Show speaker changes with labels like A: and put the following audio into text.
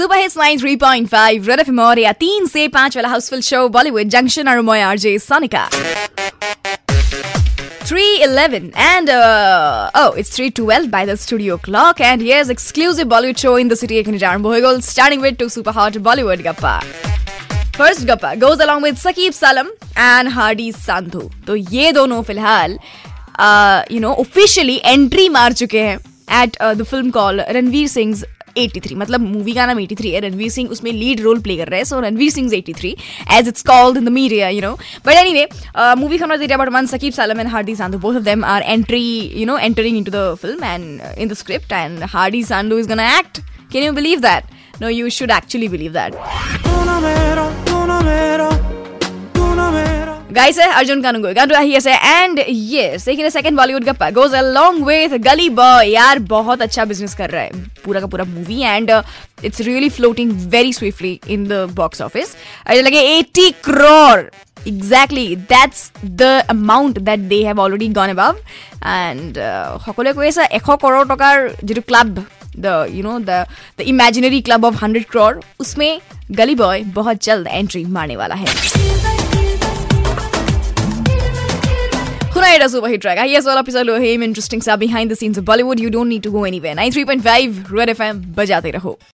A: Super hits nine three point five red FM और या तिन सय पाँचवाला हाउसफुल सो बलिउड जङ्सन अरू म RJ Sanika Three eleven and uh, oh, it's three twelve by the studio clock, and here's exclusive Bollywood show in the city. Ekinijan Bohigol starting with two super hot Bollywood gappa. First गप्पा goes along with Saqib Saleem and Hardy Sandhu तो ये दोनों फ़िलहाल you know officially entry मार चुके हैं at the film call Ranveer Singh 83 मतलब movie का नाम 83 है। रणवीर सिंह उसमें लीड रोल प्ले कर रहे हैं। So Ranveer Singh 83 as it's called in the media you know but anyway movie का नाम but one Saqib Saleem and Hardy Sandhu both of them are entry you know entering into the film and in the script and Hardy Sandhu is gonna act can you believe that no you should actually believe that. Guys, Arjun Kanungo, going to hear say, and yes, taking a second Bollywood gappa goes along with Gully Boy. यार बहुत अच्छा business कर रहा है पूरा का पूरा movie and it's really floating very swiftly in the box office अरे लगे 80 crore exactly that's the amount that they have already gone above and সকলোৱে কৈ আছে এশ কৰোৰ টকাৰ যিটো club the you know the the imaginary club of hundred crore उसमें गली बॉय बहुत जल्द एंट्री मारने वाला है Tonight as super hit track. guess all episode of him interesting sa behind the scenes of Bollywood. You don't need to go anywhere. 93.5 Red FM बजाते रहो